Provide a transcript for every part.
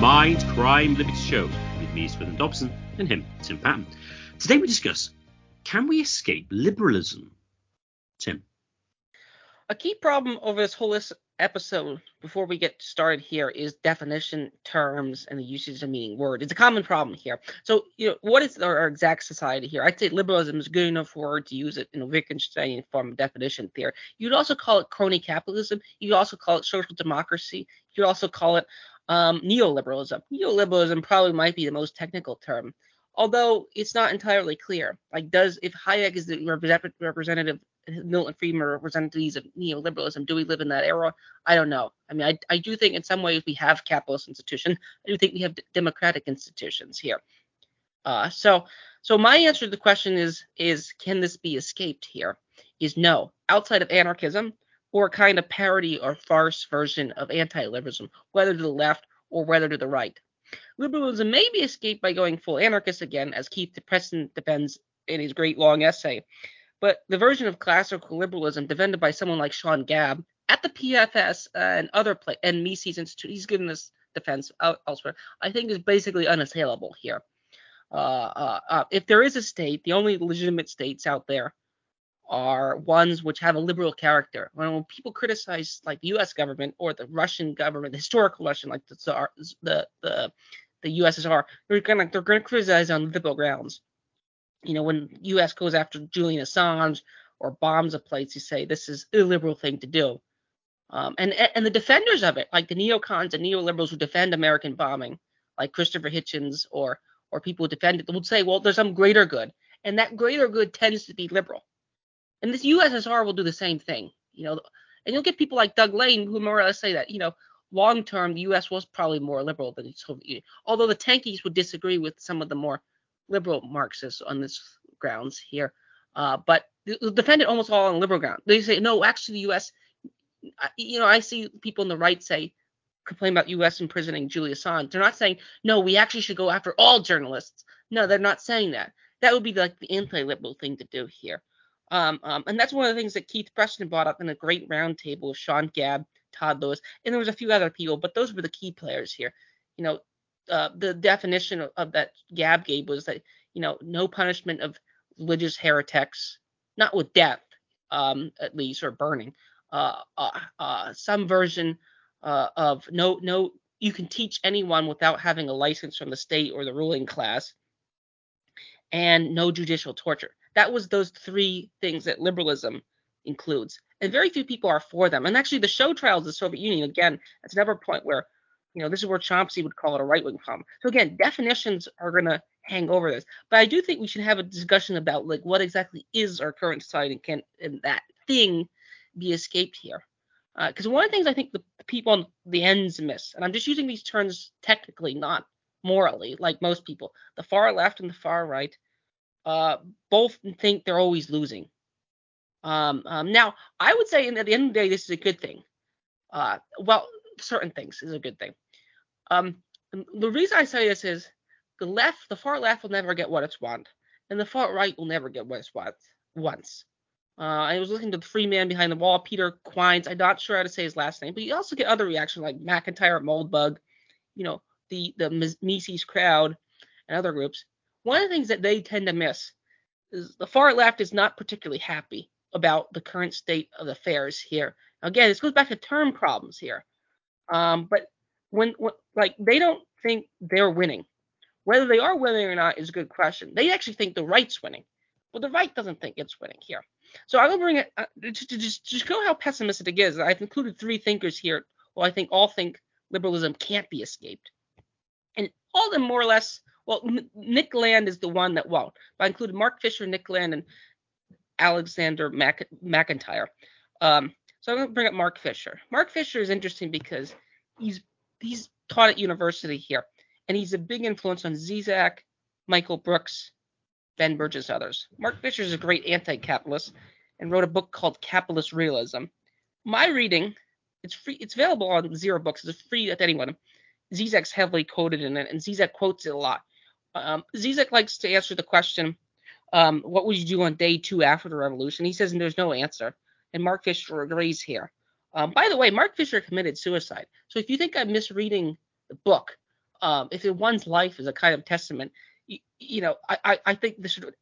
Mind, Crime, Liberty show with me, Swithin Dobson, and him, Tim Patton. Today we discuss can we escape liberalism? Tim. A key problem over this whole episode, before we get started here, is definition terms and the usage of meaning word. It's a common problem here. So, you know, what is our exact society here? I'd say liberalism is good enough word to use it in a Wittgensteinian form of definition there. You'd also call it crony capitalism. You'd also call it social democracy. You'd also call it um, neoliberalism. Neoliberalism probably might be the most technical term, although it's not entirely clear. Like, does if Hayek is the representative representative, Milton Friedman representatives of neoliberalism. Do we live in that era? I don't know. I mean, I, I do think in some ways we have capitalist institutions. I do think we have d- democratic institutions here. Uh, so so my answer to the question is is can this be escaped here? Is no. Outside of anarchism or a kind of parody or farce version of anti-liberalism, whether to the left or whether to the right. Liberalism may be escaped by going full anarchist again, as Keith Preston defends in his great long essay. But the version of classical liberalism defended by someone like Sean Gabb at the PFS uh, and other play and Mises Institute, he's given this defense elsewhere, I think is basically unassailable here. Uh, uh, uh, if there is a state, the only legitimate states out there are ones which have a liberal character. When, people criticize like the U.S. government or the Russian government, the historical Russian, like the Tsar, the the the USSR, they're gonna they're gonna criticize on liberal grounds you know, when U.S. goes after Julian Assange or bombs a place, you say this is a liberal thing to do. Um, and and the defenders of it, like the neocons and neoliberals who defend American bombing, like Christopher Hitchens or or people who defend it, would say, well, there's some greater good, and that greater good tends to be liberal. And this USSR will do the same thing, you know. And you'll get people like Doug Lane who more or less say that, you know, long term the U.S. was probably more liberal than the Soviet Union, although the tankies would disagree with some of the more liberal Marxists on this grounds here, uh, but defend it almost all on liberal ground. They say no, actually the U.S. You know, I see people on the right say complain about U.S. imprisoning Julia Assange. They're not saying no, we actually should go after all journalists. No, they're not saying that. That would be like the anti-liberal thing to do here. Um, um, and that's one of the things that Keith Preston brought up in a great roundtable with Sean Gabb, Todd Lewis, and there was a few other people, but those were the key players here. You know, uh, the definition of, of, that Gabb gave was that you know no punishment of religious heretics, not with death, um, at least or burning. Uh, uh, uh some version uh, of no no you can teach anyone without having a license from the state or the ruling class, and no judicial torture. That was those three things that liberalism includes, and very few people are for them. And actually, the show trials of the Soviet Union again, that's another point where you know, this is where Chomsky would call it a right wing problem. So again, definitions are gonna hang over this. But I do think we should have a discussion about like what exactly is our current society and can and that thing be escaped here. Because uh, one of the things I think the people on the ends miss, and I'm just using these terms technically, not morally, like most people, the far left and the far right, uh, both think they're always losing. Um, um, now, I would say, at the end of the day, this is a good thing. Uh, well, certain things is a good thing. Um, the reason I say this is the left, the far left will never get what it's want, and the far right will never get what it's want once. Uh, I was looking to the free man behind the wall, Peter Quines. I'm not sure how to say his last name, but you also get other reactions like MacIntyre, Moldbug, you know, the the Mises crowd, and other groups. One of the things that they tend to miss is the far left is not particularly happy about the current state of affairs here. Again, this goes back to term problems here. Um, but when, when like they don't think they're winning. Whether they are winning or not is a good question. They actually think the right's winning, but the right doesn't think it's winning here. So I will bring it uh, to, to just just show how pessimistic it is. I've included three thinkers here who I think all think liberalism can't be escaped, and all of them more or less. Well, Nick Land is the one that won't. But I included Mark Fisher, Nick Land, and Alexander Mac- MacIntyre. Um, so I'm going to bring up Mark Fisher. Mark Fisher is interesting because he's he's taught at university here, and he's a big influence on Zizek, Michael Brooks, Ben Burgis, others. Mark Fisher is a great anti-capitalist and wrote a book called Capitalist Realism. My reading, it's free, it's available on Zero Books. It's free to anyone. Zizek's heavily quoted in it, and Zizek quotes it a lot. Um, Zizek likes to answer the question, um, "What would you do on day two after the revolution?" He says and there's no answer, and Mark Fisher agrees here. Um, by the way, Mark Fisher committed suicide. So if you think I'm misreading the book, um, if one's life is a kind of testament, you, you know, I, I, I think the sort of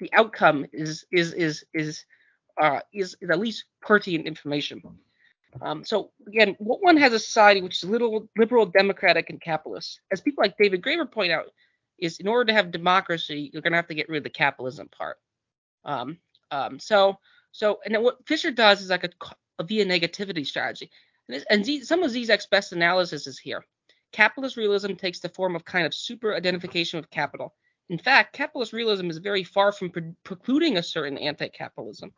the outcome is is is is uh, is, is at least pertinent information. Um, so again, what one has a society which is little liberal, democratic, and capitalist. As people like David Graeber point out, is in order to have democracy, you're going to have to get rid of the capitalism part. Um, um, so so and then what Fisher does is like a, a via negativa strategy. And, this, and Z, some of Zizek's best analysis is here. Capitalist realism takes the form of kind of super identification with capital. In fact, capitalist realism is very far from pre- precluding a certain anti-capitalism.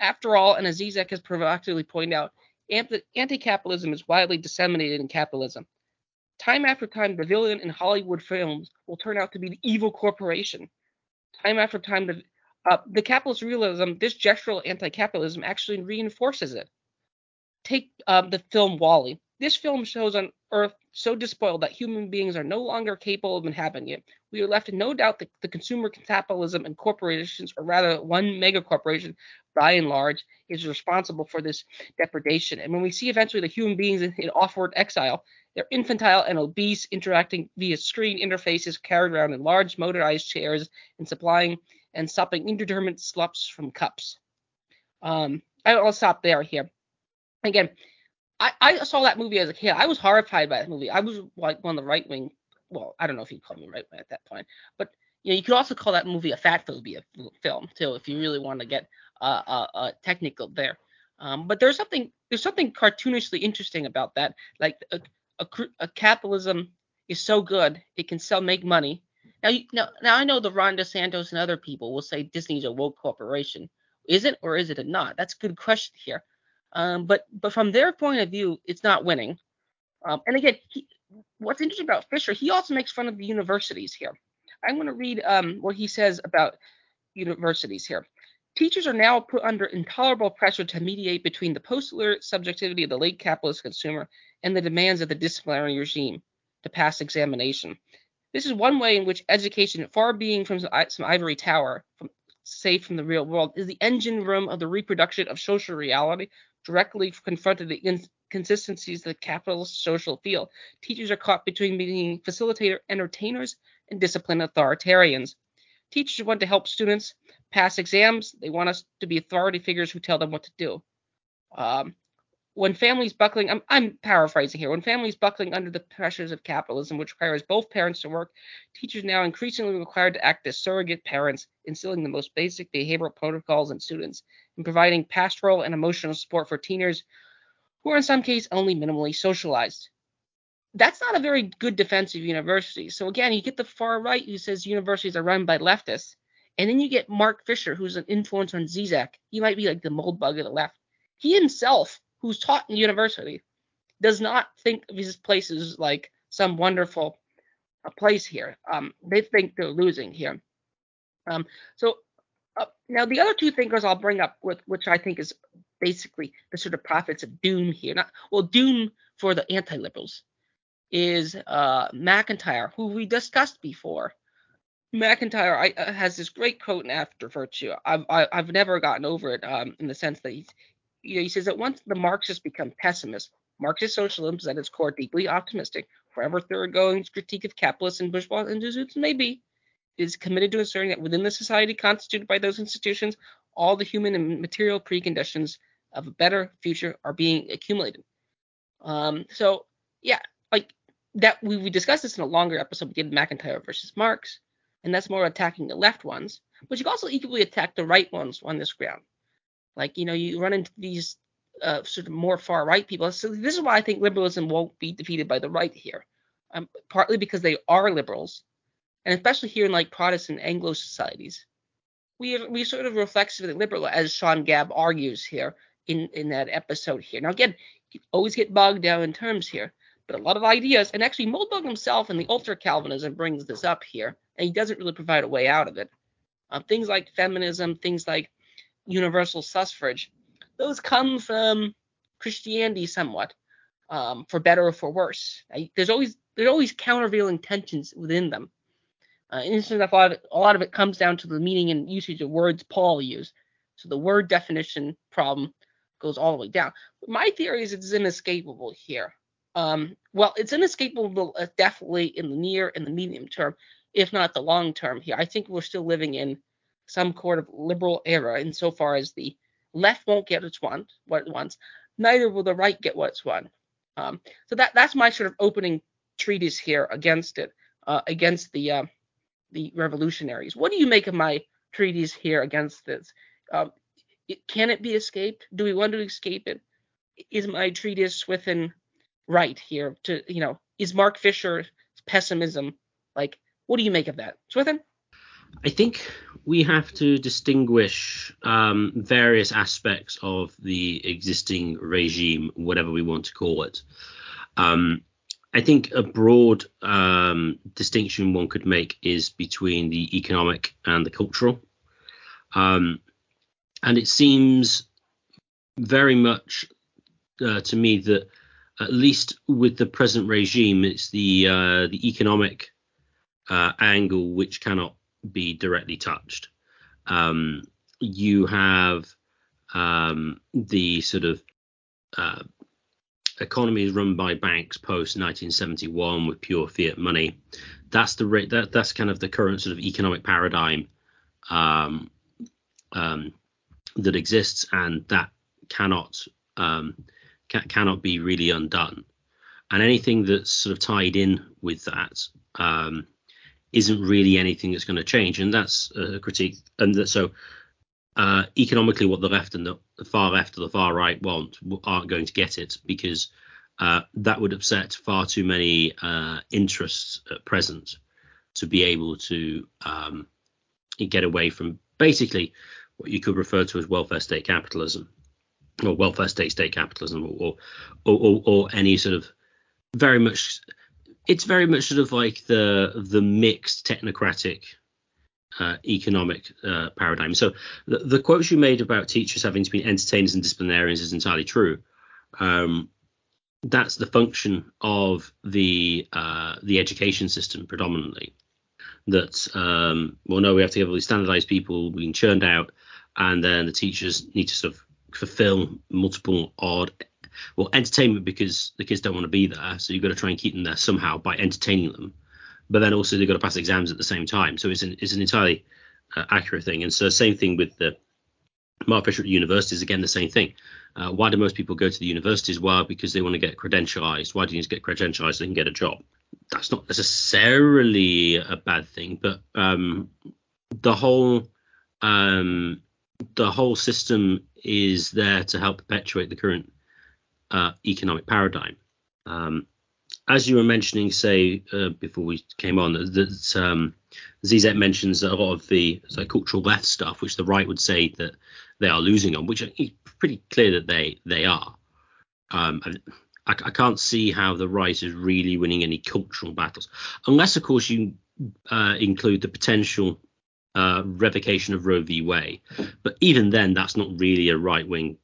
After all, and as Zizek has provocatively pointed out, anti-capitalism is widely disseminated in capitalism. Time after time, the villain in Hollywood films will turn out to be the evil corporation. Time after time, the, uh, the capitalist realism, this gestural anti-capitalism, actually reinforces it. Take um, the film WALL-E. This film shows on Earth so despoiled that human beings are no longer capable of inhabiting it. We are left in no doubt that the consumer capitalism and corporations, or rather one mega corporation, by and large, is responsible for this depredation. And when we see eventually the human beings in, in off-world exile, they're infantile and obese, interacting via screen interfaces, carried around in large motorized chairs, and supplying and supping indeterminate slups from cups. Um, I'll stop there here. Again, I, I saw that movie as a kid. I was horrified by that movie. I was like one of the right wing. Well, I don't know if you'd call me right wing at that point, but you know, you could also call that movie a fat phobia film too, if you really want to get uh, uh, uh, technical there. Um, but there's something there's something cartoonishly interesting about that. Like a, a, a capitalism is so good it can sell make money. Now, you, now, now I know the Ron DeSantis and other people will say Disney's a woke corporation. Is it or is it not? That's a good question here. Um, but but from their point of view, it's not winning. Um, and again, he, what's interesting about Fisher, he also makes fun of the universities here. I'm going to read um, what he says about universities here. Teachers are now put under intolerable pressure to mediate between the post-literate subjectivity of the late capitalist consumer and the demands of the disciplinary regime to pass examination. This is one way in which education, far being from some ivory tower, from, safe from the real world, is the engine room of the reproduction of social reality directly confronted the inconsistencies of the capitalist social field. Teachers are caught between being facilitator entertainers and disciplined authoritarians. Teachers want to help students pass exams. They want us to be authority figures who tell them what to do. Um, when families buckling, I'm, I'm, paraphrasing here, when families buckling under the pressures of capitalism, which requires both parents to work, teachers now increasingly required to act as surrogate parents, instilling the most basic behavioral protocols in students and providing pastoral and emotional support for teenagers who are in some cases only minimally socialized. That's not a very good defense of universities. So again, you get the far right who says universities are run by leftists, and then you get Mark Fisher, who's an influence on Zizek. He might be like the Moldbug of the left. He himself who's taught in university does not think of these places like some wonderful uh, place here. Um, they think they're losing here. Um, so uh, now the other two thinkers I'll bring up with, which I think is basically the sort of prophets of doom here. Not well, doom for the anti-liberals is uh, MacIntyre, who we discussed before. MacIntyre I, uh, has this great quote in After Virtue. I've I, i have never gotten over it um, in the sense that he's you know, he says that once the Marxists become pessimists, Marxist socialism is at its core deeply optimistic, forever thoroughgoing critique of capitalists and bourgeois institutions may be, is committed to asserting that within the society constituted by those institutions, all the human and material preconditions of a better future are being accumulated. Um, so yeah, like that we, we discussed this in a longer episode we did MacIntyre versus Marx, and that's more attacking the left ones, but you can also equally attack the right ones on this ground. Like, you know, you run into these uh, sort of more far right people. So this is why I think liberalism won't be defeated by the right here. Um, partly because they are liberals, and especially here in like Protestant Anglo societies, we we sort of reflexively liberal, as Sean Gabb argues here in in that episode here. Now again, you always get bogged down in terms here, but a lot of ideas, and actually Moldbug himself in the Ultra Calvinism brings this up here, and he doesn't really provide a way out of it. Um, things like feminism, things like universal suffrage, those come from Christianity somewhat, um, for better or for worse. There's always there's always countervailing tensions within them. Uh, interesting enough, a lot, of it, a lot of it comes down to the meaning and usage of words Paul used. So the word definition problem goes all the way down. But my theory is it's inescapable here. Um, well, it's inescapable, uh, definitely in the near and the medium term, if not the long term. Here, I think we're still living in some sort of liberal era, insofar as the left won't get its want what it wants, neither will the right get what it's want. Um, so that that's my sort of opening treatise here against it, uh, against the uh, the revolutionaries. What do you make of my treatise here against this? Um, it, can it be escaped? Do we want to escape it? Is my treatise within right here? To you know, is Mark Fisher's pessimism like? What do you make of that, Swithin? I think we have to distinguish um, various aspects of the existing regime, whatever we want to call it. Um, I think a broad um, distinction one could make is between the economic and the cultural. Um, and it seems very much uh, to me that, at least with the present regime, it's the uh, the economic uh, angle which cannot be directly touched. Um, you have um, the sort of uh, economy is run by banks post 1971 with pure fiat money. That's the. That that's kind of the current sort of economic paradigm um, um, that exists, and that cannot um, ca- cannot be really undone. And anything that's sort of tied in with that um, isn't really anything that's going to change, and that's a critique. And that, so uh, economically, what the left and the, the, far left or the far right want aren't going to get it because uh, that would upset far too many uh, interests at present to be able to um, get away from basically what you could refer to as welfare state capitalism or welfare state state capitalism or or, or, or any sort of very much it's very much sort of like the the mixed technocratic uh, economic uh, paradigm. So the, the, quotes you made about teachers having to be entertainers and disciplinarians is entirely true. Um, that's the function of the uh, the education system predominantly. That um, well, no, we have to have all these standardized people being churned out, and then the teachers need to sort of fulfill multiple odd well entertainment because the kids don't want to be there so you've got to try and keep them there somehow by entertaining them. But then also they've got to pass exams at the same time so it's an, it's an entirely uh, accurate thing. And so same thing with the Mark Fisher at universities again the same thing. Uh, why do most people go to the universities? Well because they want to get credentialized. Why do you need to get credentialized so they can get a job? That's not necessarily a bad thing but um, the whole um, the whole system is there to help perpetuate the current uh, economic paradigm. Um, as you were mentioning, say uh, before we came on, that um, Zizek mentions that a lot of the cultural left stuff, which the right would say that they are losing on, which is pretty clear that they they are. Um, I, I, can't see how the right is really winning any cultural battles, unless, of course, you uh, include the potential uh, revocation of Roe v. Wade. But even then, that's not really a right wing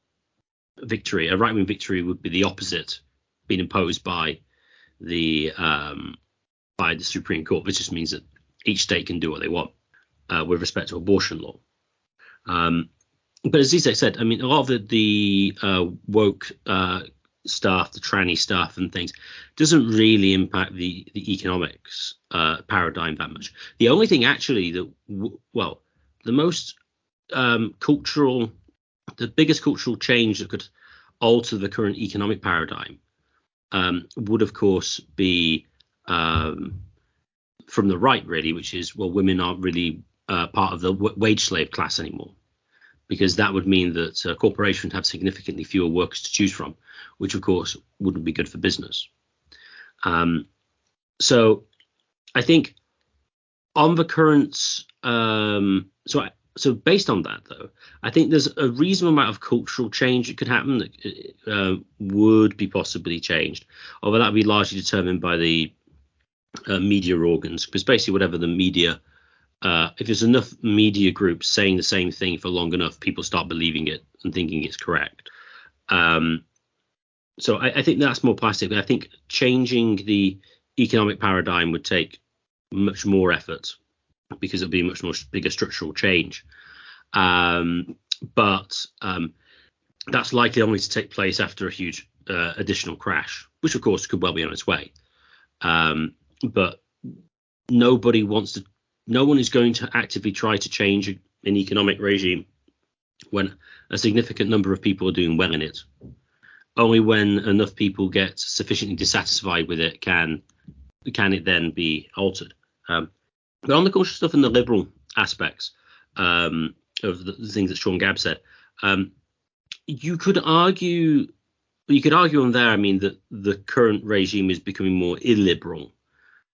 victory. A right wing victory would be the opposite, being imposed by the um, by the Supreme Court. This just means that each state can do what they want uh, with respect to abortion law. Um, but as Zizek said, I mean, a lot of the, the uh, woke uh, stuff, the tranny stuff, and things doesn't really impact the the economics uh, paradigm that much. The only thing actually that, w- well, the most um, cultural the biggest cultural change that could alter the current economic paradigm um, would, of course, be um, from the right, really, which is well, women aren't really uh, part of the w- wage slave class anymore, because that would mean that a corporation would have significantly fewer workers to choose from, which, of course, wouldn't be good for business. Um, so, I think on the current, um, so I, so based on that though i think there's a reasonable amount of cultural change that could happen that uh, would be possibly changed. Although that would be largely determined by the uh, media organs because basically whatever the media uh, if there's enough media groups saying the same thing for long enough people start believing it and thinking it's correct. Um, so I, I think that's more plastic i think changing the economic paradigm would take much more effort because it'll be a much more bigger structural change. Um, but um, that's likely only to take place after a huge uh, additional crash. which of course could well be on its way. Um, but nobody wants to. No one is going to actively try to change an economic regime when a significant number of people are doing well in it. Only when enough people get sufficiently dissatisfied with it can can it then be altered. Um, but on the cultural stuff and the liberal aspects um, of the, the, things that Sean Gabb said, um, you could argue you could argue on there. I mean that the current regime is becoming more illiberal.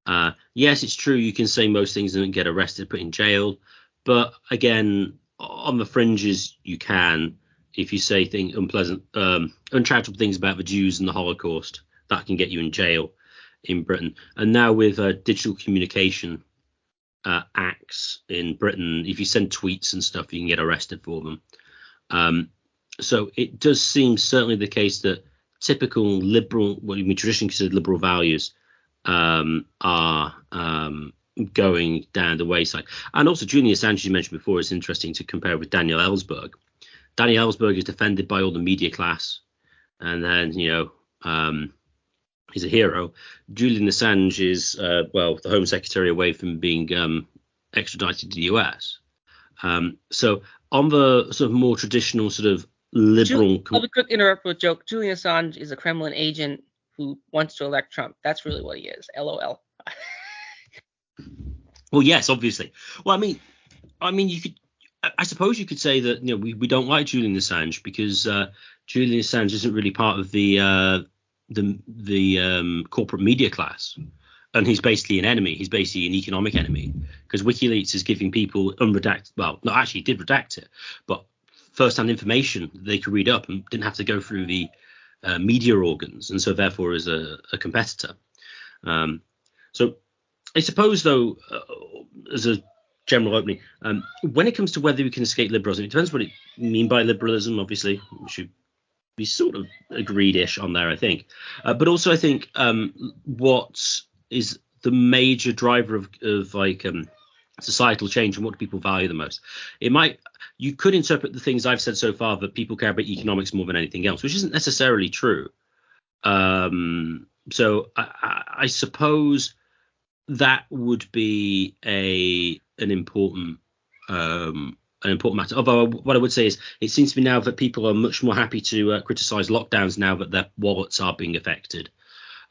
Uh, yes, it's true. You can say most things and get arrested, put in jail, but again, on the fringes, you can if you say things unpleasant, um, uncharitable things about the Jews and the Holocaust. That can get you in jail in Britain. And now with uh, digital communication uh, acts in Britain, if you send tweets and stuff, you can get arrested for them. Um, so it does seem certainly the case that typical liberal, what we traditionally consider liberal values, um, are um, going down the wayside. And also, Julian Assange, you mentioned before, is interesting to compare with Daniel Ellsberg. Daniel Ellsberg is defended by all the media class, and then you know um, he's a hero. Julian Assange is uh, well the Home Secretary away from being um, extradited to the US. Um, so on the sort of more traditional sort of liberal. I'll be quick interrupt with a joke. Julian Assange is a Kremlin agent who wants to elect Trump. That's really what he is. LOL. well, yes, obviously. Well, I mean, I mean, you could. I suppose you could say that you know we, we don't like Julian Assange because uh, Julian Assange isn't really part of the uh, the the um, corporate media class, and he's basically an enemy. He's basically an economic enemy because WikiLeaks is giving people unredacted. Well, not actually, did redact it, but first-hand information they could read up and didn't have to go through the uh, media organs, and so therefore is a, a competitor. Um, so I suppose though, uh, as a general opening, um, when it comes to whether we can escape liberalism, it depends what it mean by liberalism. Obviously, we should be sort of agreed-ish on there, I think. Uh, but also, I think um, what is the major driver of, of like um, societal change and what do people value the most? It might you could interpret the things I've said so far that people care about economics more than anything else, which isn't necessarily true. Um, so I, I, I suppose that would be a an important um, an important matter. Although what I would say is, it seems to me now that people are much more happy to uh, criticise lockdowns now that their wallets are being affected.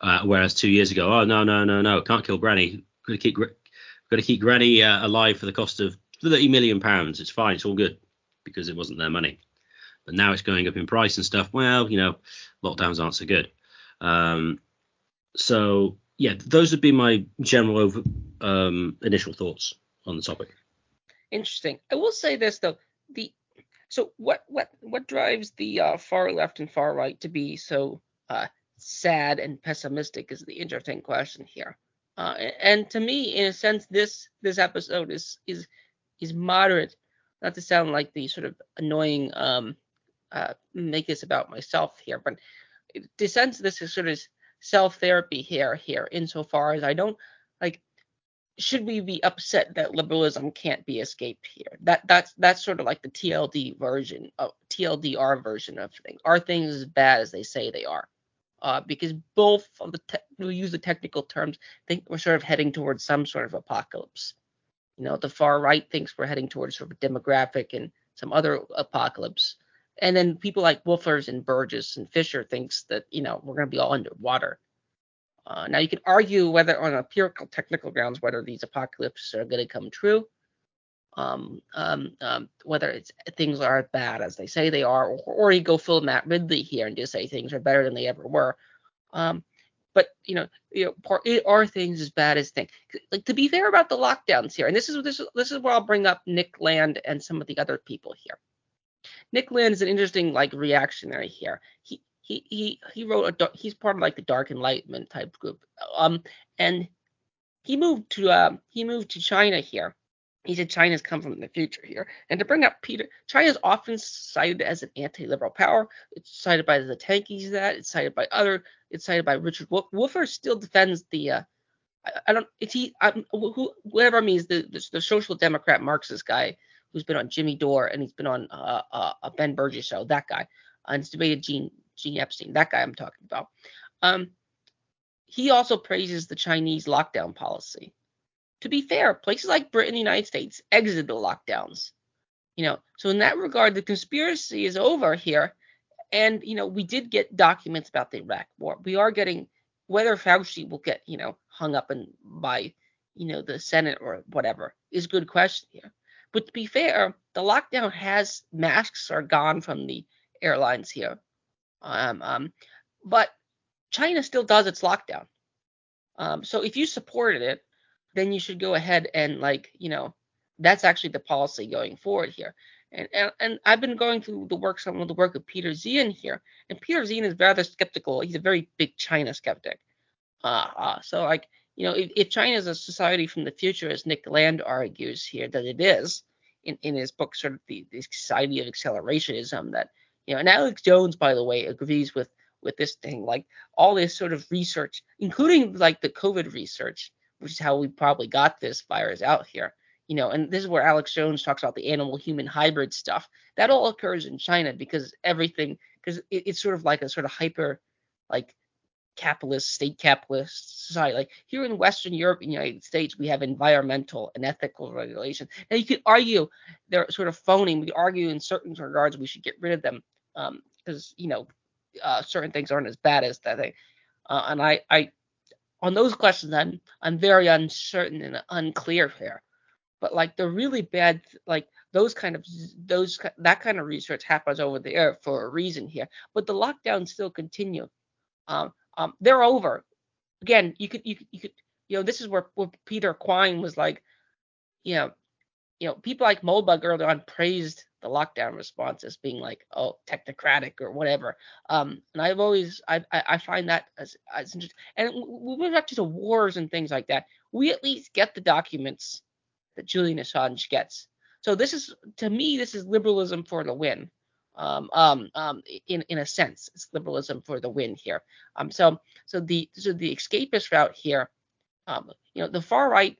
Uh, whereas two years ago, oh no no no no, can't kill Granny. Got to keep got to keep Granny uh, alive for the cost of 30 million pounds. It's fine, it's all good because it wasn't their money. But now it's going up in price and stuff. Well, you know, lockdowns aren't so good. Um, so yeah, those would be my general over, um, initial thoughts on the topic interesting. I will say this though, the so what what what drives the uh, far left and far right to be so uh, sad and pessimistic is the interesting question here. Uh, and to me, in a sense, this this episode is is is moderate. Not to sound like the sort of annoying um, uh, make this about myself here, but the sense this is sort of self therapy here here insofar as I don't like should we be upset that liberalism can't be escaped here? That that's that's sort of like the TLD version of TLDR version of things. Are things as bad as they say they are? Uh, because both of the te- we use the technical terms, think we're sort of heading towards some sort of apocalypse. You know, the far right thinks we're heading towards sort of demographic and some other apocalypse. And then people like Wolfers and Burgis and Fisher thinks that, you know, we're going to be all underwater. Uh, now you can argue whether on empirical technical grounds whether these apocalypses are going to come true, um, um, um, whether it's things are bad as they say they are, or, or you go full Matt Ridley here and just say things are better than they ever were. Um, but you know, you know, part, are things as bad as things? Like to be fair about the lockdowns here, and this is this is this is where I'll bring up Nick Land and some of the other people here. Nick Land is an interesting like reactionary here. He he he he wrote a he's part of like the dark enlightenment type group um and he moved to uh he moved to china here. He said china's come from the future here and to bring up peter china is often cited as an anti-liberal power. It's cited by the tankies that it's cited by other it's cited by richard Wolff, Wolfer still defends the uh I, I don't it's he um, who whatever means the, the the social democrat marxist guy who's been on jimmy dore and he's been on uh, uh, a ben Burgis show that guy and he's debated gene Gene Epstein, that guy I'm talking about. Um, he also praises the Chinese lockdown policy. To be fair, places like Britain and the United States exited the lockdowns. You know, so in that regard, the conspiracy is over here. And, you know, we did get documents about the Iraq war. We are getting whether Fauci will get, you know, hung up and by, you know, the Senate or whatever is a good question here. But to be fair, the lockdown has masks are gone from the airlines here. Um, um, but China still does its lockdown. Um, so if you supported it, then you should go ahead and like, you know, that's actually the policy going forward here. And, and, and I've been going through the work, some of the work of Peter Zeihan here, and Peter Zeihan is rather skeptical. He's a very big China skeptic. Uh, uh, so like, you know, if, if China is a society from the future, as Nick Land argues here that it is, in, in his book, sort of the, the society of accelerationism, that you know, and Alex Jones, by the way, agrees with with this thing, like all this sort of research, including like the COVID research, which is how we probably got this virus out here. You know, and this is where Alex Jones talks about the animal human hybrid stuff. That all occurs in China because everything, because it, it's sort of like a sort of hyper, like capitalist, state capitalist society. Like here in Western Europe and United States, we have environmental and ethical regulations. Now you could argue they're sort of phoning. We argue in certain regards we should get rid of them because um, you know uh, certain things aren't as bad as that thing. Uh, and I, I, on those questions, I'm I'm very uncertain and unclear here. But like the really bad, like those kind of those that kind of research happens over there for a reason here. But the lockdowns still continue. Um, um, they're over. Again, you could you could you could you know this is where, where Peter Quine was like, you know, you know people like Moldbug early on praised the lockdown response as being like oh technocratic or whatever. Um, and I've always I I, find that as as interesting. And we went back to the wars and things like that. We at least get the documents that Julian Assange gets. So this is to me this is liberalism for the win um, um, um, in in a sense. It's liberalism for the win here. Um, so so the so the escapist route here, um, you know, the far right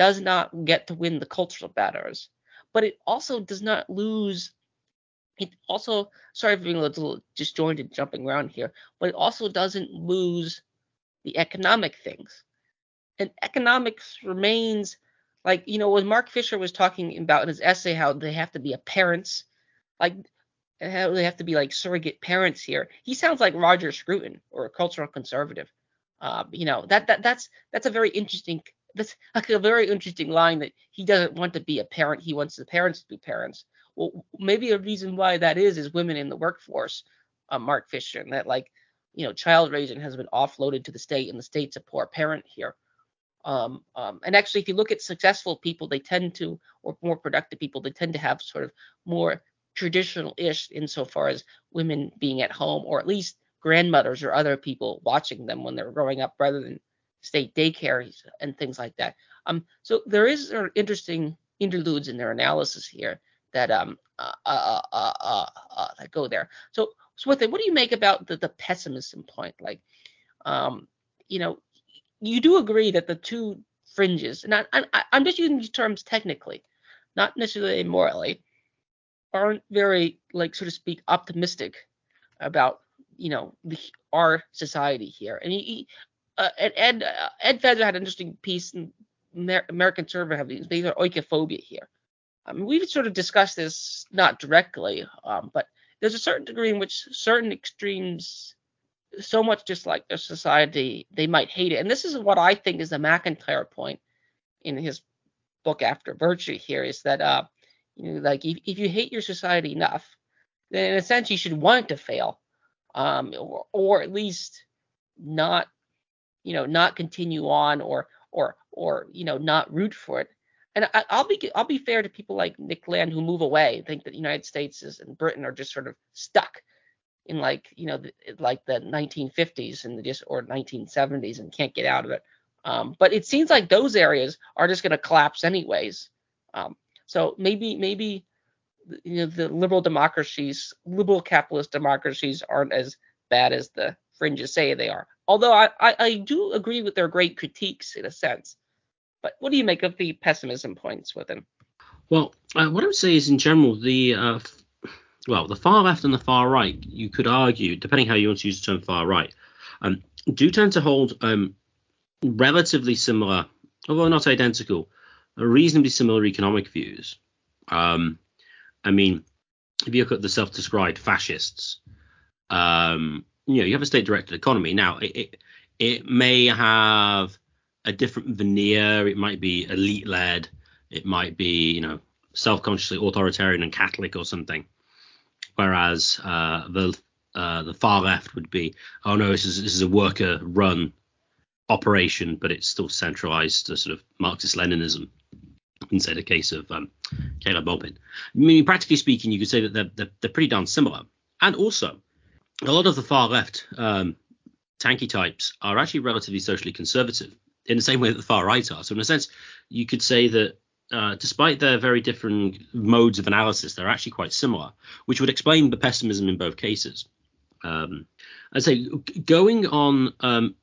does not get to win the cultural battles, but it also does not lose. It also sorry for being a little disjointed jumping around here, but it also doesn't lose the economic things. And economics remains like you know when Mark Fisher was talking about in his essay how they have to be a parents like how they have to be like surrogate parents here. He sounds like Roger Scruton or a cultural conservative. Uh, you know that that that's that's a very interesting that's like a very interesting line that he doesn't want to be a parent. He wants the parents to be parents. Well, maybe a reason why that is is women in the workforce, uh, Mark Fisher, and that like you know child raising has been offloaded to the state, and the state's a poor parent here. Um, um, and actually, if you look at successful people, they tend to, or more productive people, they tend to have sort of more traditional-ish insofar as women being at home or at least grandmothers or other people watching them when they're growing up rather than state daycare and things like that. Um, so there is interesting interludes in their analysis here that um uh, uh, uh, uh, uh that go there. So Swithin, what do you make about the, the pessimism point? Like, um, you know, you do agree that the two fringes, and I, I, I'm just using these terms technically, not necessarily morally, aren't very like so to speak optimistic about you know the, our society here. And he, uh, Ed Ed, uh, Ed Feser had an interesting piece in Amer- American Survey have these are oikophobia here. I mean, we've sort of discussed this not directly, um, but there's a certain degree in which certain extremes so much dislike their society they might hate it. And this is what I think is the MacIntyre point in his book After Virtue here is that uh, you know, like if, if you hate your society enough, then in a sense you should want it to fail, um, or, or at least not, you know, not continue on or or or you know not root for it. And I, will be I'll be fair to people like Nick Land who move away, think that the United States is, and Britain are just sort of stuck in like you know the, like the 1950s and the just or 1970s and can't get out of it. Um, but it seems like those areas are just going to collapse anyways. Um, so maybe maybe you know the liberal democracies, liberal capitalist democracies aren't as bad as the fringes say they are. Although I, I, I do agree with their great critiques in a sense. But what do you make of the pessimism points Swithin? Well, uh, what I would say is in general the uh, well the far left and the far right you could argue depending how you want to use the term far right um, do tend to hold um, relatively similar, although not identical, reasonably similar economic views. Um, I mean, if you look at the self-described fascists, um, you know, you have a state-directed economy. Now, it, it, it may have a different veneer. It might be elite-led. It might be, you know, self-consciously authoritarian and Catholic or something. Whereas uh, the uh, the far left would be, oh no, this is this is a worker-run operation, but it's still centralized to sort of Marxist-Leninism instead a case of um, Caleb Maupin. I mean, practically speaking, you could say that they're, they're, they're, pretty darn similar. And also, a lot of the far left um, tanky types are actually relatively socially conservative in the same way that the far right are. So, in a sense, you could say that uh, despite their very different modes of analysis, they're actually quite similar, which would explain the pessimism in both cases. Um, I'd say going on um,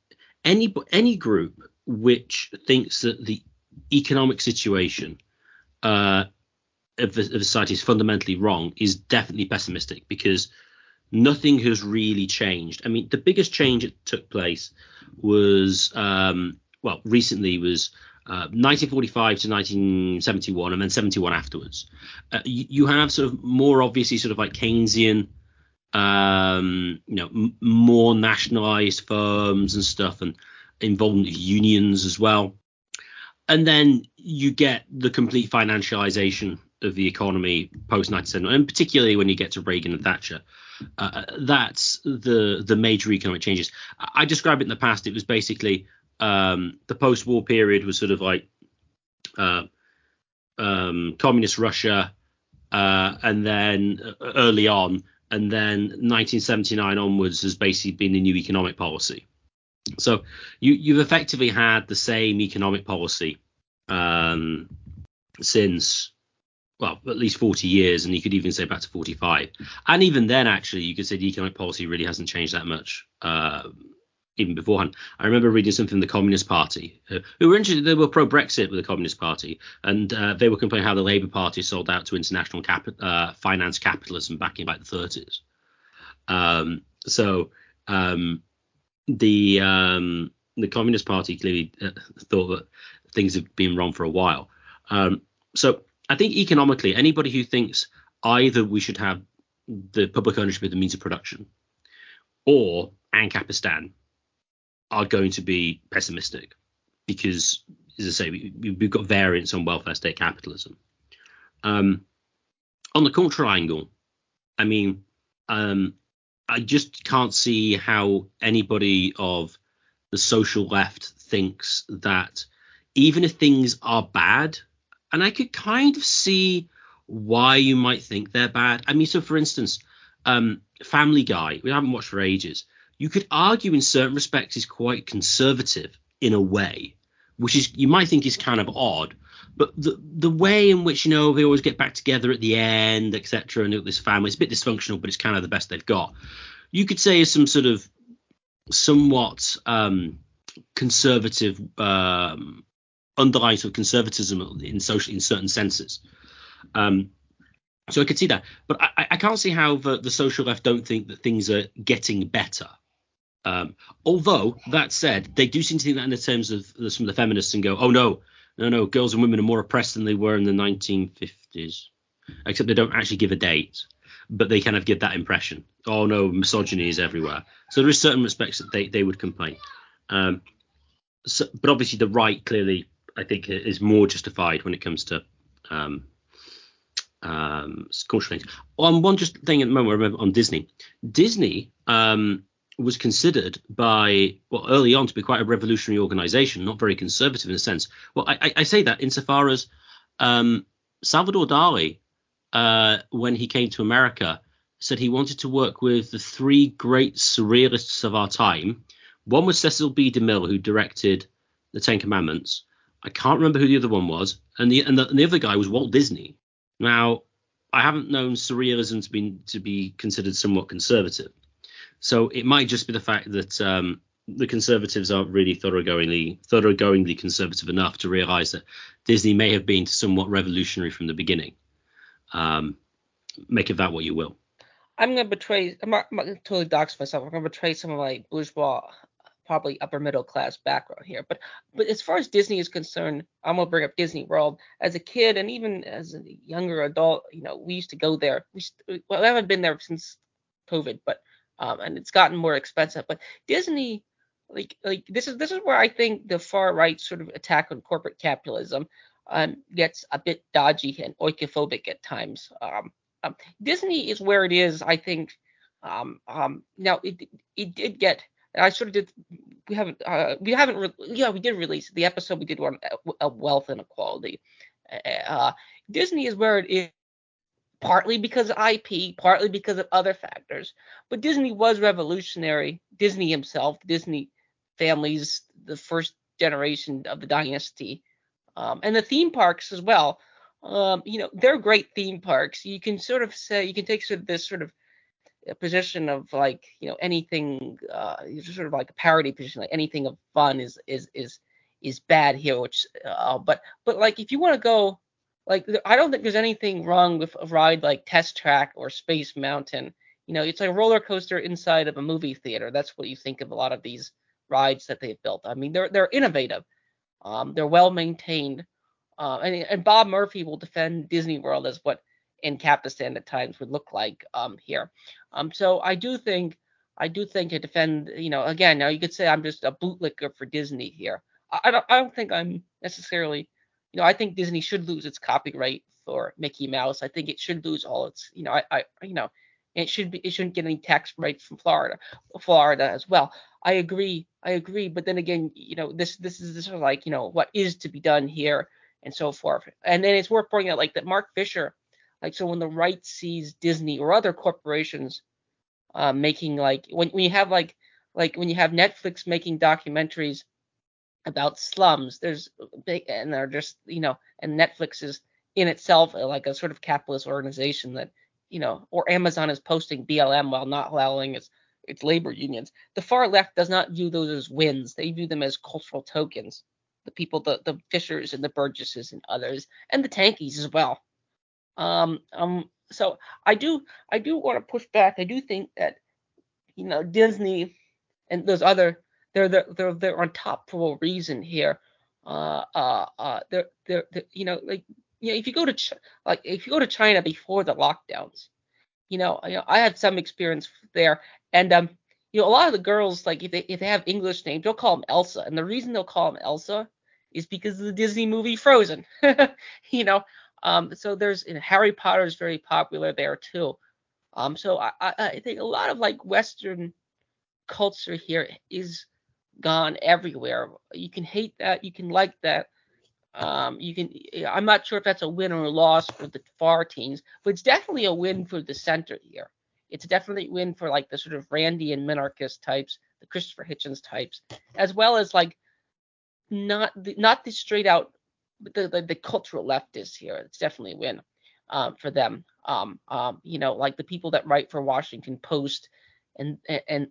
any any group which thinks that the economic situation uh, of, the, of society is fundamentally wrong is definitely pessimistic because nothing has really changed. I mean, the biggest change that took place was um, well, recently was uh, 1945 to 1971, and then 71 afterwards. Uh, you, you, have sort of more obviously sort of like Keynesian, um, you know, m- more nationalized firms and stuff, and involvement of unions as well and then you get the complete financialization of the economy post 1970, and particularly when you get to Reagan and Thatcher. Uh, that's the the major economic changes. I, described it in the past. It was basically um, the post-war period was sort of like uh, um, communist Russia, uh, and then uh, early on, and then 1979 onwards has basically been the new economic policy. So you, you've effectively had the same economic policy um, since well, at least 40 years, and you could even say back to 45. And even then, actually, you could say the economic policy really hasn't changed that much, uh, even beforehand. I remember reading something from the Communist Party, uh, who were interested, they were pro Brexit with the Communist Party, and uh, they were complaining how the Labour Party sold out to international uh, finance capitalism back in like the 30s. Um, so um, the um, the Communist Party clearly uh, thought that things have been wrong for a while. Um, so I think economically, anybody who thinks either we should have the public ownership of the means of production or Ancapistan are going to be pessimistic because, as I say, we, have got variants on welfare state capitalism. Um, on the cultural angle, I mean, um, I just can't see how anybody of the social left thinks that even if things are bad, and I could kind of see why you might think they're bad. I mean, so for instance, um, Family Guy, we haven't watched for ages. You could argue in certain respects is quite conservative in a way, which is you might think is kind of odd, but the the way in which you know they always get back together at the end, etc., and this family, it's a bit dysfunctional, but it's kind of the best they've got. You could say is some sort of somewhat um, conservative um, underlying sort of conservatism in social in certain senses. Um, so I could see that, but I, I can't see how the, the, social left don't think that things are getting better. Um, although that said, they do seem to think that in the terms of some of the feminists and go, oh no, no, no, girls and women are more oppressed than they were in the 1950s. Except they don't actually give a date, but they kind of give that impression. Oh no, misogyny is everywhere. So there is certain respects that they, they would complain. Um, so, but obviously the right clearly I think is more justified when it comes to um, um, cultural things. On one just thing at the moment, I remember on Disney. Disney um, was considered by well early on to be quite a revolutionary organization, not very conservative in a sense. Well, I, I say that insofar as um, Salvador Dali, uh, when he came to America, said he wanted to work with the three great surrealists of our time. One was Cecil B. DeMille, who directed The Ten Commandments. I can't remember who the other one was, and the and the, and the other guy was Walt Disney. Now, I haven't known surrealism to be to be considered somewhat conservative, so it might just be the fact that um, the conservatives aren't really thoroughgoingly thoroughgoingly conservative enough to realise that Disney may have been somewhat revolutionary from the beginning. Um, make of that what you will. I'm gonna betray. I'm not, I'm not totally dox myself. I'm gonna betray some of my bourgeois probably upper middle class background here. But but as far as Disney is concerned, I'm gonna bring up Disney World. As a kid and even as a younger adult, you know, we used to go there. We well, I haven't been there since COVID, but um, and it's gotten more expensive. But Disney, like like this is this is where I think the far right sort of attack on corporate capitalism um, gets a bit dodgy and oikophobic at times. Um, um, Disney is where it is, I think. Um, um, now it it did get. I sort of did. We haven't. Uh, we haven't. Re- yeah, we did release the episode. We did one of wealth inequality. Uh, Disney is where it is partly because of IP, partly because of other factors. But Disney was revolutionary. Disney himself, Disney families, the first generation of the dynasty, um, and the theme parks as well. Um, you know, they're great theme parks. You can sort of say you can take sort of this sort of position of like you know anything, uh, sort of like a parody position, like anything of fun is is is is bad here. Which, uh, but but like if you want to go like I don't think there's anything wrong with a ride like Test Track or Space Mountain. You know, it's like a roller coaster inside of a movie theater. That's what you think of a lot of these rides that they've built. I mean, they're they're innovative. Um, they're well maintained. Uh, and, and Bob Murphy will defend Disney World as what Ancapistan at times would look like um, here. Um, so I do think I do think to defend, you know, again, now you could say I'm just a bootlicker for Disney here. I, I don't I don't think I'm necessarily you know, I think Disney should lose its copyright for Mickey Mouse. I think it should lose all its, you know, I, I you know, it should be, it shouldn't get any tax breaks from Florida, Florida as well. I agree, I agree. But then again, you know, this this is sort of like, you know, what is to be done here and so forth. And then it's worth pointing out like that Mark Fisher, like so when the right sees Disney or other corporations uh, making like when, when you have like like when you have Netflix making documentaries about slums. There's big, and they're just, you know, and Netflix is in itself like a sort of capitalist organization that, you know, or Amazon is posting BLM while not allowing its its labor unions. The far left does not view those as wins. They view them as cultural tokens. The people, the the Fishers and the Burgises and others, and the Tankies as well. Um, um, so I do I do want to push back. I do think that you know Disney and those other they're they're they're, they're on top for a reason here. Uh, uh, uh, they're, they're, they're you know like you know if you go to Ch- like if you go to China before the lockdowns, you know, you know I had some experience there, and um you know a lot of the girls like if they if they have English names they'll call them Elsa, and the reason they'll call them Elsa is because of the Disney movie Frozen. you know, um so there's you know, Harry Potter is very popular there too. Um so I I think a lot of like Western culture here is gone everywhere. You can hate that, you can like that. Um, you can. I'm not sure if that's a win or a loss for the far teams, but it's definitely a win for the center here. It's definitely a win for like the sort of Randian and minarchist types, the Christopher Hitchens types, as well as like not the, not the straight out the, the, the cultural leftists here. It's definitely a win um, for them. Um, um, you know, like the people that write for Washington Post and and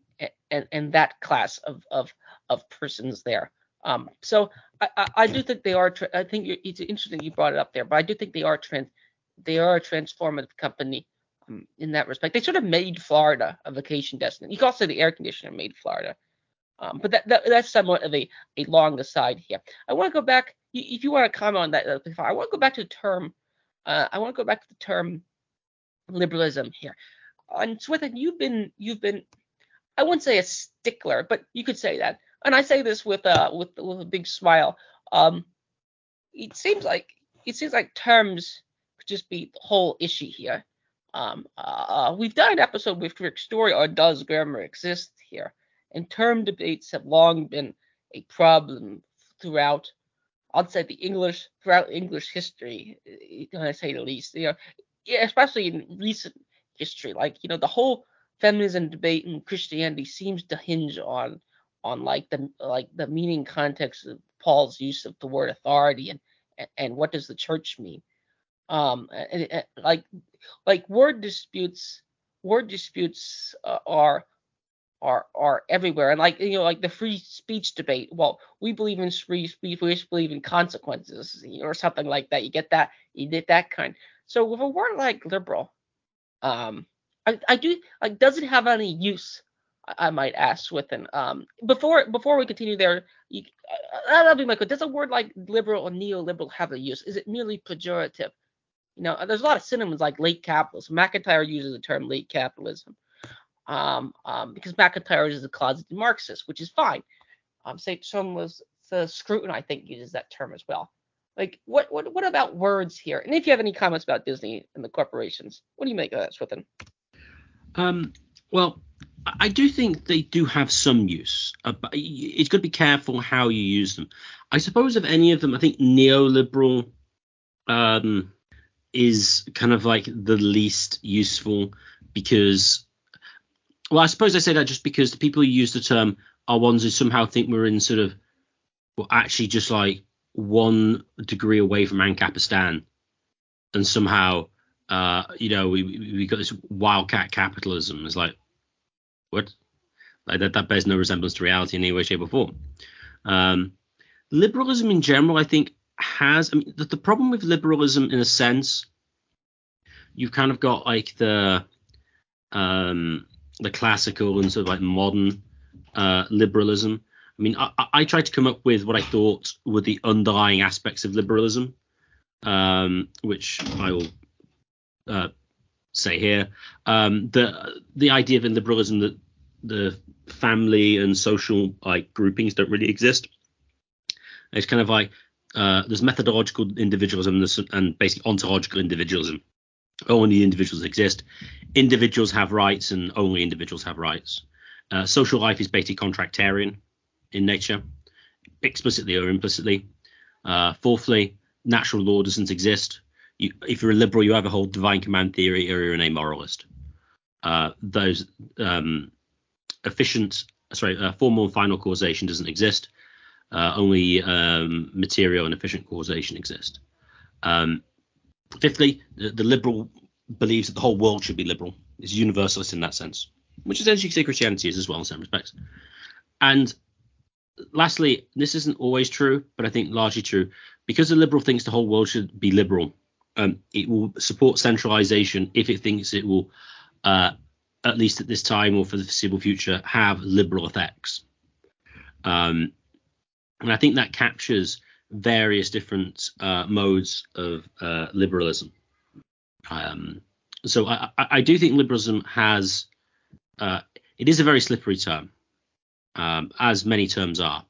and and that class of of of persons there. Um, so I, I, I do think they are. Tra- I think it's interesting you brought it up there, but I do think they are trans they are a transformative company um, in that respect. They sort of made Florida a vacation destination. You can also say the air conditioner made Florida. Um, but that, that, that's somewhat of a, a long aside here. I want to go back. If you want to comment on that, uh, I want to go back to the term. Uh, I want to go back to the term liberalism here and Swithin, you've been you've been I wouldn't say a stickler, but you could say that. And I say this with uh with with a big smile. Um, it seems like it seems like terms could just be the whole issue here. Um, uh, we've done an episode with Rick Story, or does grammar exist here? And term debates have long been a problem throughout. I'd say the English throughout English history, can I eh, say the least. You know, especially in recent history. Like, you know, the whole feminism debate in Christianity seems to hinge on on like the like the meaning context of Paul's use of the word authority and and what does the church mean. Um, and, and like like word disputes word disputes uh, are are are everywhere and like you know like the free speech debate well we believe in free speech we believe in consequences or something like that you get that you get that kind so with a word like liberal um, I, I do like does it have any use? I, might ask Swithin. Um, before before we continue there, you, uh, that'll be my question. Does a word like liberal or neoliberal have a use? Is it merely pejorative? You know, there's a lot of synonyms like late capitalism. MacIntyre uses the term late capitalism um, um, because MacIntyre is a closeted Marxist, which is fine. Um, say some was the Scruton, I think, uses that term as well. Like, what, what, what about words here? And if you have any comments about Disney and the corporations, what do you make of that, Swithin? Um, well, I do think they do have some use. Uh, but it's got to be careful how you use them. I suppose of any of them, I think neoliberal um, is kind of like the least useful because, well, I suppose I say that just because the people who use the term are ones who somehow think we're in sort of, well, actually just like one degree away from Ancapistan, and somehow, uh, you know, we we got this wildcat capitalism. It's like, what? Like that that bears no resemblance to reality in any way, shape, or form. Um, liberalism in general, I think, has. I mean, the, the problem with liberalism, in a sense, you've kind of got like the um, the classical and sort of like modern uh, liberalism, I mean, I, I, tried to come up with what I thought were the underlying aspects of liberalism, um, which I will uh, say here. Um, the the idea of in liberalism that the family and social like groupings don't really exist. It's kind of like uh, there's methodological individualism and basically ontological individualism. Only individuals exist. Individuals have rights, and only individuals have rights. Uh, social life is basically contractarian in nature, explicitly or implicitly. Uh, fourthly, natural law doesn't exist. You, if you're a liberal, you either hold divine command theory or you're an amoralist. Uh, those um, efficient, sorry, uh, formal and final causation doesn't exist. Uh, only um, material and efficient causation exist. Um, fifthly, the, the, liberal believes that the whole world should be liberal. It's universalist in that sense, which is essentially Christianity is as well in some respects. And lastly, this isn't always true, but I think largely true. Because the liberal thinks the whole world should be liberal, um, it will support centralization if it thinks it will, uh, at least at this time or for the foreseeable future, have liberal effects. Um, and I think that captures various different uh, modes of uh, liberalism. Um, so I, I, do think liberalism has, uh, it is a very slippery term um, as many terms are.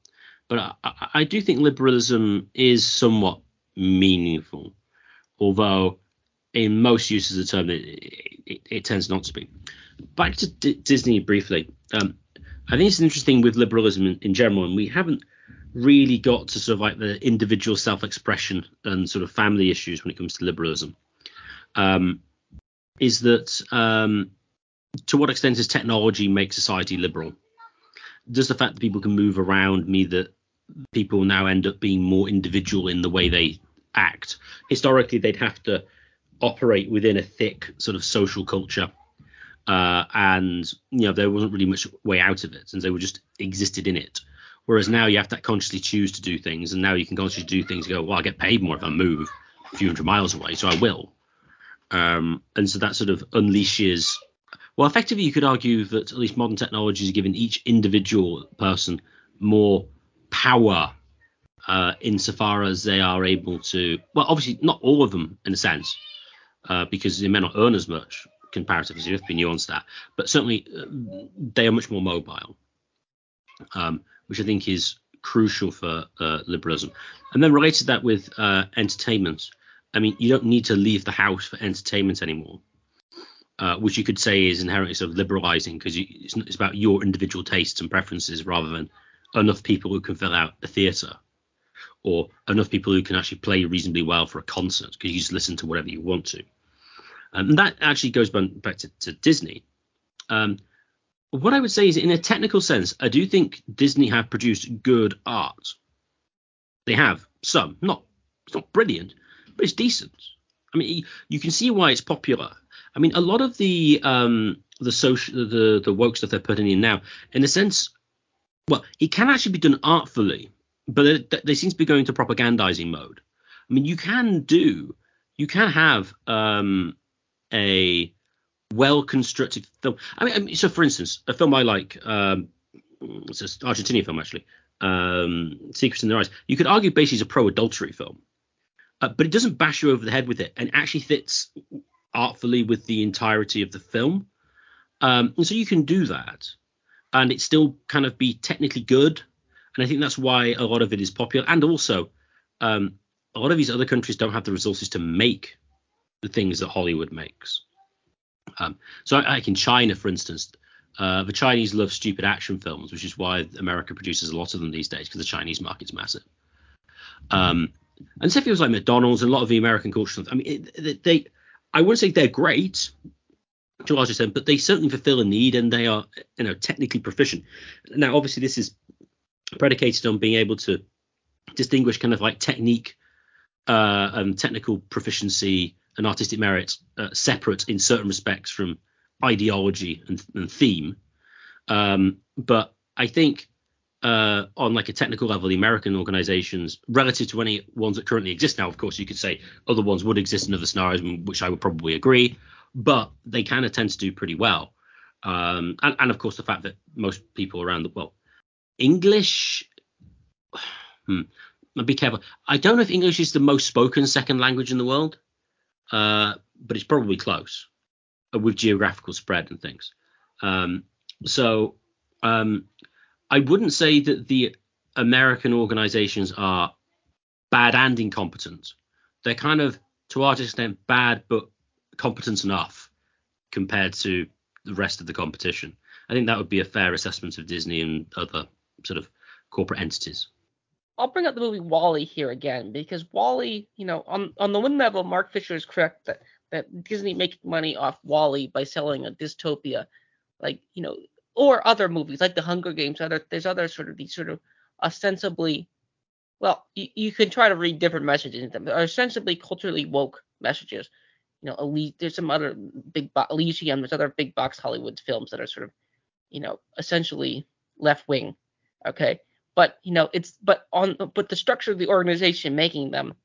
But I, I, do think liberalism is somewhat meaningful, although in most uses of the term it, it, it tends not to be. Back to D- Disney briefly. Um, I think it's interesting with liberalism in, in, general, and we haven't really got to sort of like the individual self-expression and sort of family issues when it comes to liberalism. Um, is that um, to what extent does technology make society liberal? just the fact that people can move around me that people now end up being more individual in the way they act. Historically, they'd have to operate within a thick sort of social culture. Uh, and you know there wasn't really much way out of it, since they were just existed in it. Whereas now you have to consciously choose to do things, and now you can consciously do things. And go, well, I get paid more if I move a few hundred miles away, so I will. Um, and so that sort of unleashes well, effectively, you could argue that at least modern technologies have given each individual person more power uh, insofar as they are able to. Well, obviously, not all of them in a sense, uh, because they may not earn as much comparatively. So you have to be nuanced that, but certainly uh, they are much more mobile, um, which I think is crucial for uh, liberalism. And then related to that with uh, entertainment, I mean, you don't need to leave the house for entertainment anymore uh, which you could say is inherently sort of liberalizing because it's, it's, about your individual tastes and preferences rather than enough people who can fill out a theatre or enough people who can actually play reasonably well for a concert because you just listen to whatever you want to. Um, and that actually goes back to, to Disney. Um, what I would say is, in a technical sense, I do think Disney have produced good art. They have some, not it's not brilliant, but it's decent. I mean, you can see why it's popular. I mean, a lot of the um, the social the the woke stuff they're putting in now, in a sense, well, it can actually be done artfully, but they, they seem to be going to propagandizing mode. I mean, you can do, you can have um, a well constructed film. I mean, I mean, so for instance, a film I like, um, it's an Argentinian film actually, um, Secrets in Their Eyes. You could argue basically it's a pro adultery film, uh, but it doesn't bash you over the head with it, and actually fits artfully with the entirety of the film. Um, and so you can do that, and it still kind of be technically good. And I think that's why a lot of it is popular. And also, um, a lot of these other countries don't have the resources to make the things that Hollywood makes. Um, so, like in China, for instance, uh, the Chinese love stupid action films, which is why America produces a lot of them these days because the Chinese market's massive. Um, and so feels like McDonald's and a lot of the American culture. I mean, it, they, I wouldn't say they're great to a large extent, but they certainly fulfill a need and they are, you know, technically proficient. Now, obviously, this is predicated on being able to distinguish kind of like technique uh, and technical proficiency and artistic merit uh, separate in certain respects from ideology and, and theme. Um, but I think uh, on like a technical level, the American organizations, relative to any ones that currently exist now, of course, you could say other ones would exist in other scenarios, which I would probably agree, but they kind of tend to do pretty well. Um, and, and, of course, the fact that most people around the well, English. Hmm, be careful. I don't know if English is the most spoken second language in the world, uh, but it's probably close uh, with geographical spread and things. Um, so um, I wouldn't say that the American organizations are bad and incompetent. They're kind of, to our extent, bad but competent enough compared to the rest of the competition. I think that would be a fair assessment of Disney and other sort of corporate entities. I'll bring up the movie WALL-E here again because WALL-E, you know, on on the one level, Mark Fisher is correct that that Disney making money off WALL-E by selling a dystopia, like you know, or other movies like The Hunger Games. Other there's other sort of these sort of ostensibly, well, you, you can try to read different messages in them. They're ostensibly culturally woke messages. You know, elite. There's some other big bo- Elysium. There's other big box Hollywood films that are sort of, you know, essentially left wing. Okay, but you know, it's but on but the structure of the organization making them,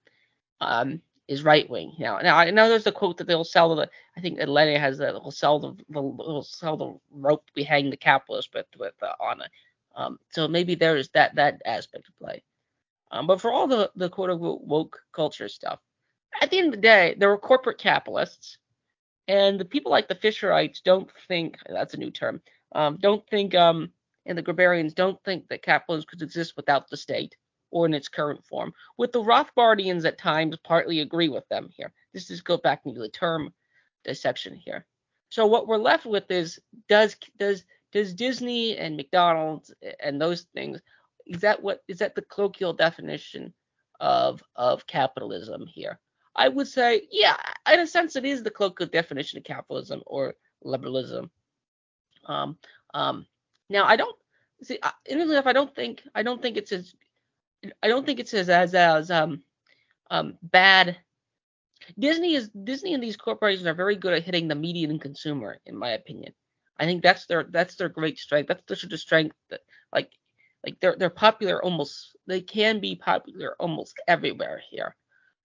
um, is right wing. Now, now I know there's a quote that they'll sell the. I think Atlanta has that. They'll sell the. They'll sell the rope we hang the capitalist with with uh, on it. Um, so maybe there's that that aspect of play. Um, but for all the the quote unquote woke culture stuff, at the end of the day, there were corporate capitalists, and the people like the Fisherites don't think that's a new term. Um, don't think um, and the Graeberians don't think that capitalism could exist without the state or in its current form, with the Rothbardians at times partly agree with them here. This is go back into the term dissection here. So what we're left with is does does does Disney and McDonald's and those things is that what is that the colloquial definition of of capitalism here? I would say, yeah, in a sense, it is the colloquial definition of capitalism or liberalism. Um, um, now, I don't see. Interestingly enough, I don't think I don't think it's as I don't think it's as as, as um um bad. Disney is Disney and these corporations are very good at hitting the median consumer, in my opinion. I think that's their that's their great strength. That's their sort of strength that like like they're they're popular almost they can be popular almost everywhere here.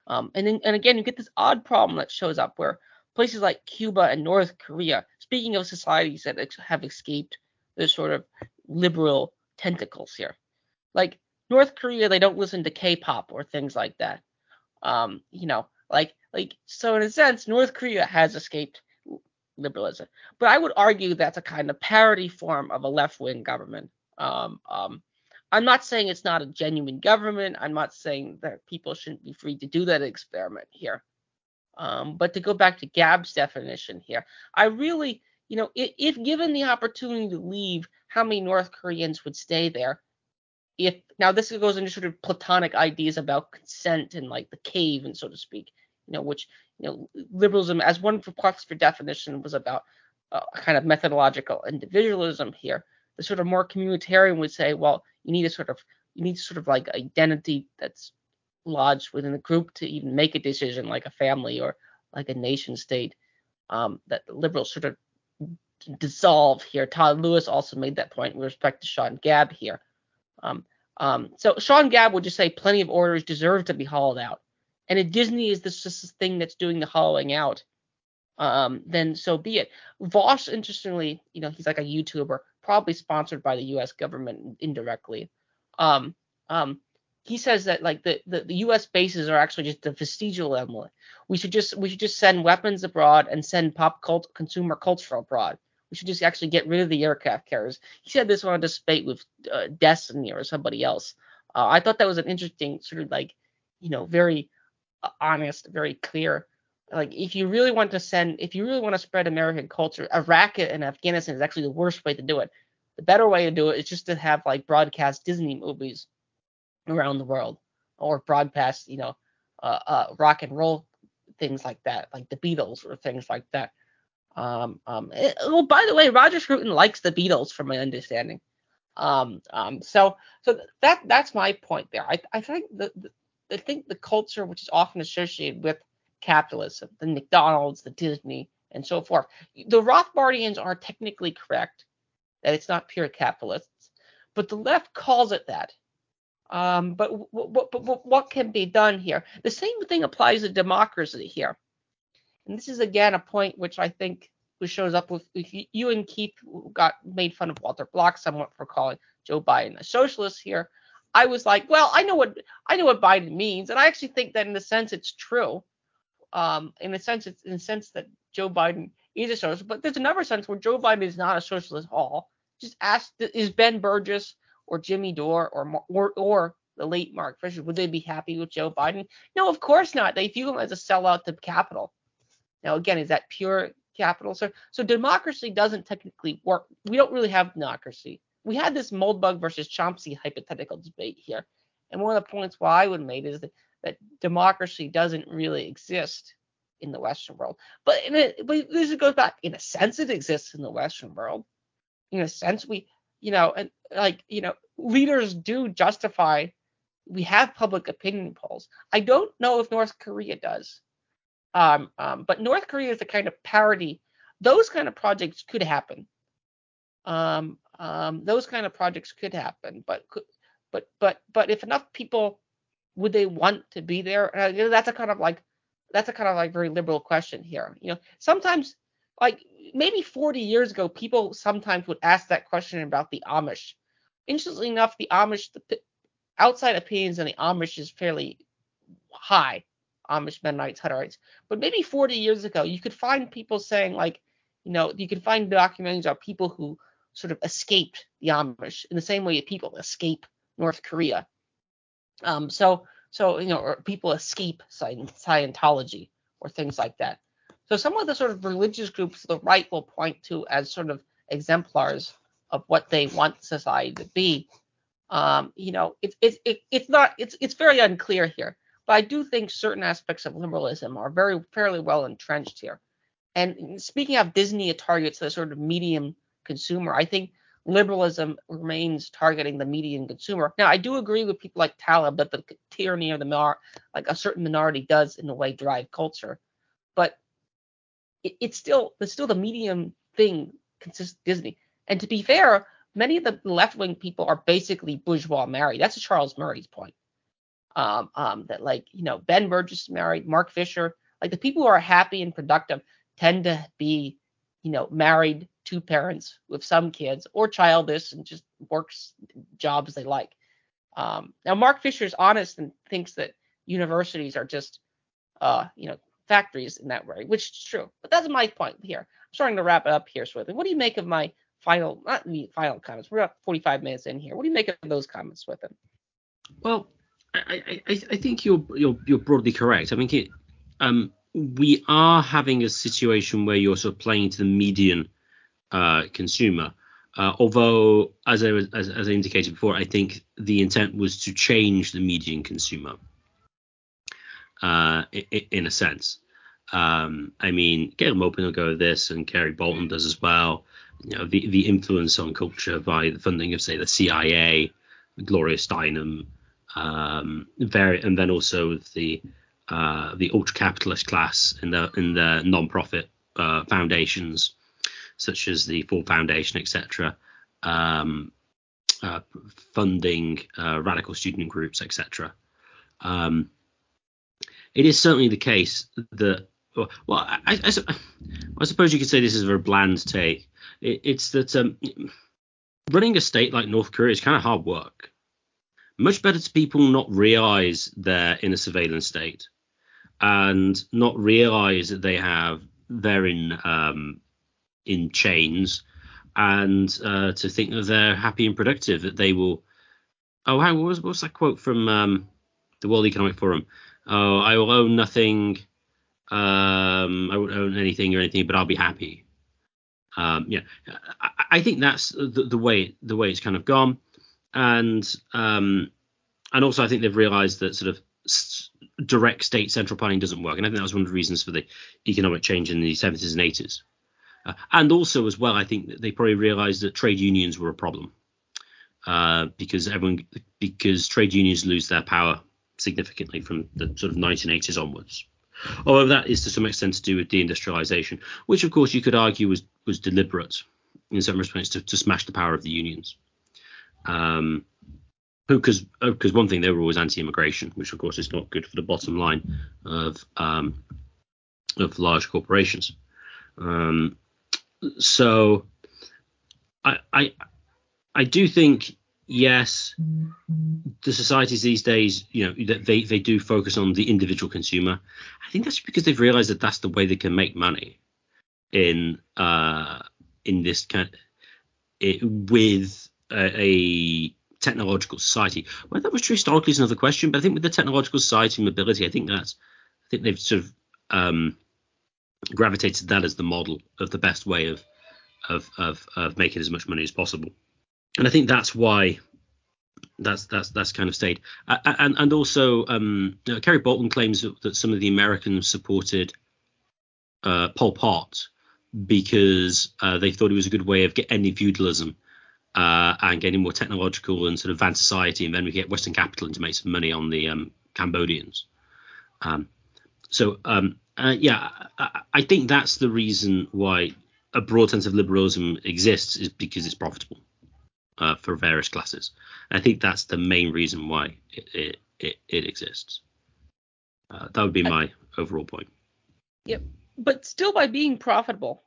Um, and then and again you get this odd problem that shows up where places like Cuba and North Korea, speaking of societies that have escaped this sort of liberal tentacles here, like North Korea, they don't listen to K-pop or things like that. Um, you know, like like so in a sense, North Korea has escaped liberalism, but I would argue that's a kind of parody form of a left-wing government. Um, um, I'm not saying it's not a genuine government. I'm not saying that people shouldn't be free to do that experiment here. Um, but to go back to Gabb's definition here, I really, you know, if, if given the opportunity to leave, how many North Koreans would stay there? if now this goes into sort of platonic ideas about consent and like the cave and so to speak you know which you know liberalism as one parts for definition was about uh, a kind of methodological individualism here the sort of more communitarian would say well you need a sort of you need sort of like identity that's lodged within the group to even make a decision like a family or like a nation state um, that liberals sort of dissolve here todd lewis also made that point with respect to sean gabb here um, um, so Sean Gabb would just say plenty of orders deserve to be hauled out. And if Disney is this, this thing that's doing the hollowing out, um, then so be it. Vaush, interestingly, you know, he's like a YouTuber, probably sponsored by the U.S. government indirectly. Um, um, he says that like the, the, the U.S. bases are actually just a vestigial element. We should just we should just send weapons abroad and send pop cult consumer culture abroad. We should just actually get rid of the aircraft carriers. He said this on a debate with uh, Destiny or somebody else. Uh, I thought that was an interesting sort of like, you know, very uh, honest, very clear. Like if you really want to send, if you really want to spread American culture, Iraq and Afghanistan is actually the worst way to do it. The better way to do it is just to have like broadcast Disney movies around the world or broadcast, you know, uh, uh, rock and roll things like that, like the Beatles or things like that. Um, um, it, eh, well, by the way, Roger Scruton likes the Beatles, from my understanding. Um, um, so, so that that's my point there. I, I think the, the I think the culture which is often associated with capitalism, the McDonald's, the Disney, and so forth. The Rothbardians are technically correct that it's not pure capitalists, but the left calls it that. Um, but, but, but what can be done here? The same thing applies to democracy here. And this is again a point which I think which shows up with you and Keith got made fun of Walter Block somewhat for calling Joe Biden a socialist here. I was like, well, I know what I know what Biden means, and I actually think that in a sense it's true. Um, in a sense, it's in a sense that Joe Biden is a socialist, but there's another sense where Joe Biden is not a socialist at all. Just ask, is Ben Burgis or Jimmy Dore or or or the late Mark Fisher, would they be happy with Joe Biden? No, of course not. They view him as a sellout to capital. Now, again, is that pure capital? So, so democracy doesn't technically work. We don't really have democracy. We had this Moldbug versus Chomsky hypothetical debate here, and one of the points why I would make is that, that democracy doesn't really exist in the Western world. But in a, but this goes back. In a sense, it exists in the Western world. In a sense, we you know, and like, you know, leaders do justify we have public opinion polls. I don't know if North Korea does. Um, um, but North Korea is the kind of parody. Those kind of projects could happen. Um, um, those kind of projects could happen, but but but but if enough people would they want to be there? Uh, you know, that's a kind of like that's a kind of like very liberal question here. You know, sometimes like maybe 40 years ago, people sometimes would ask that question about the Amish. Interestingly enough, the Amish, the outside opinions on the Amish is fairly high. Amish Mennonites, Hutterites. But maybe 40 years ago, you could find people saying like, you know, you could find documentaries about people who sort of escaped the Amish in the same way people escape North Korea. Um, so, so you know, or people escape Scientology or things like that. So some of the sort of religious groups the right will point to as sort of exemplars of what they want society to be. Um, you know, it's it's it, it's not it's it's very unclear here, but I do think certain aspects of liberalism are very fairly well entrenched here. And speaking of Disney, it targets the sort of medium consumer. I think liberalism remains targeting the median consumer. Now, I do agree with people like Taleb that the tyranny of the minor, like a certain minority does in a way drive culture. But it, it's still it's still the medium thing consists Disney. And to be fair, many of the left wing people are basically bourgeois married. That's Charles Murray's point. Um, um, that like you know Ben Burgis married, Mark Fisher, like the people who are happy and productive tend to be you know married to parents with some kids or childless and just works jobs they like. Um, now Mark Fisher is honest and thinks that universities are just uh, you know factories in that way, which is true. But that's my point here. I'm starting to wrap it up here, Swithin. What do you make of my final, not me, final comments? We're about 45 minutes in here. What do you make of those comments, Swithin? Well, I, I, I think you're, you're you're broadly correct. I think it, um, we are having a situation where you're sort of playing to the median uh, consumer. Uh, although, as I was, as, as I indicated before, I think the intent was to change the median consumer uh, in, in, a sense. Um, I mean, Gayle Maupin will go with this, and Kerry Bolton does as well. You know, the, the influence on culture by the funding of, say, the CIA, Gloria Steinem, um, very, and then also the uh, the ultra capitalist class in the in the non-profit uh, foundations, such as the Ford Foundation, etc. Um, uh, funding uh, radical student groups, etc. Um, it is certainly the case that well, I, I, I, I, suppose you could say this is a very bland take. It, it's that um, running a state like North Korea is kind of hard work. Much better to people not realize they're in a surveillance state and not realize that they have they're in um, in chains and uh, to think that they're happy and productive that they will. Oh, how what was that quote from um, the World Economic Forum? Oh, I will own nothing. Um, I won't own anything or anything, but I'll be happy. Um, yeah, I, I, think that's the, the, way the way it's kind of gone, and um, and also I think they've realised that sort of direct state central planning doesn't work, and I think that was one of the reasons for the economic change in the 70s and 80s. Uh, and also as well, I think that they probably realised that trade unions were a problem uh, because everyone because trade unions lose their power significantly from the sort of 1980s onwards. Although that is to some extent to do with deindustrialization, which of course you could argue was was deliberate in some respects to, to smash the power of the unions. Um, because because one thing they were always anti-immigration, which of course is not good for the bottom line of um, of large corporations. Um, so I, I I do think yes, the societies these days, you know, they they do focus on the individual consumer. I think that's because they've realized that that's the way they can make money in uh in this kind it, with a, a technological society. Whether that was true historically is another question, but I think with the technological society mobility, I think that's I think they've sort of um, gravitated that as the model of the best way of of of, of making as much money as possible. And I think that's why that's that's that's kind of stayed. And and also, um, you know, Kerry Bolton claims that, some of the Americans supported uh, Pol Pot because uh, they thought it was a good way of ending feudalism uh, and getting more technological and sort of advanced society, and then we get Western capital to make some money on the um, Cambodians. Um, so um, uh, yeah, I, I, think that's the reason why a broad sense of liberalism exists is because it's profitable uh, for various classes. I think that's the main reason why it it, it, it exists. Uh, that would be my overall point. Yep, but still by being profitable,